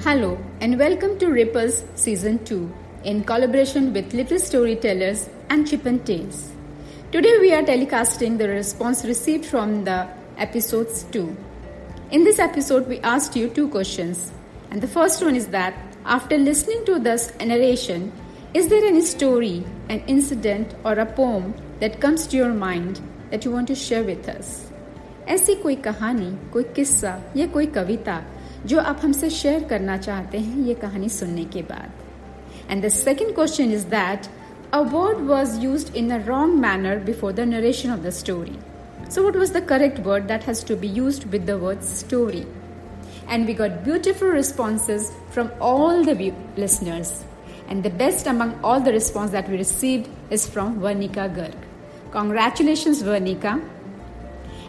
Hello and welcome to Ripples Season 2 in collaboration with Little Storytellers and Chip and Tales. Today we are telecasting the response received from the episodes 2. In this episode we asked you two questions and the first one is that after listening to this narration, is there any story, an incident or a poem that comes to your mind that you want to share with us? ऐसी कोई कहानी कोई किस्सा या कोई कविता जो आप हमसे शेयर करना चाहते हैं, ये कहानी सुनने के बाद। And the second question is that a word was use in the wrong manner before the narration of the story so what was the correct word that has to be use with the word story and we got beautiful responses from all the listeners and the best among all the response that we receive is from Varnika Garg congratulation Varnika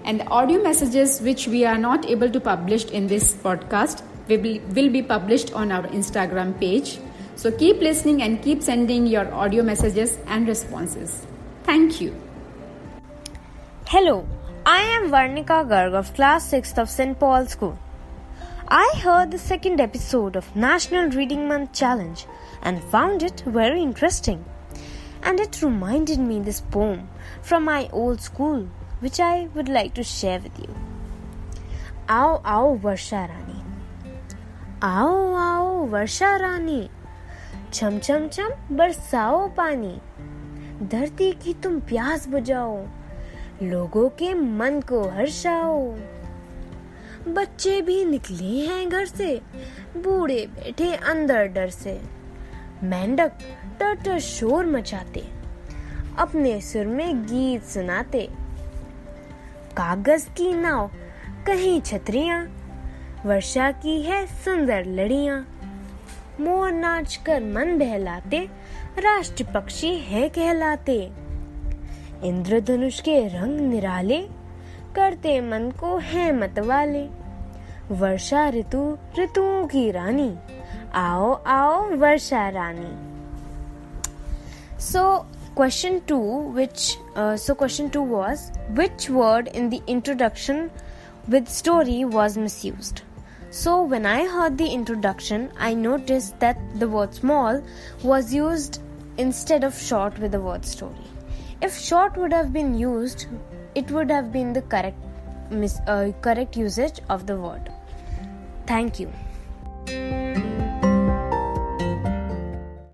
And the audio messages which we are not able to publish in this podcast will be, published on our Instagram page. So keep listening and keep sending your audio messages and responses. Thank you. Hello, I am Varnika Garg of class 6th of St. Paul School. I heard the second episode of National Reading Month Challenge and found it very interesting. And it reminded me this poem from my old school which I would like to share with you. आओ आओ वर्षा रानी आओ आओ वर्षा रानी छम छम छम बरसाओ पानी धरती की तुम प्यास बुझाओ, लोगों के मन को हर्षाओ। बच्चे भी निकले हैं घर से, बूढ़े बैठे अंदर डर से। मेंढक टर शोर मचाते, अपने सुर में गीत सुनाते। कागज़ की नाव कहीं छतरिया। वर्षा की है सुंदर लड़िया। मोर नाच कर मन बहलाते राष्ट्र पक्षी है कहलाते। इंद्रधनुष के रंग निराले करते मन को है मतवाले वर्षा ऋतु ऋतुओं की रानी। आओ आओ वर्षा रानी। सो so, question 2 which uh, so question 2 was which word in the introduction with story was misused? So when i heard the introduction i noticed that the word small was used instead of short with the word story. If short would have been used it would have been the correct mis- uh, correct usage of the word. Thank you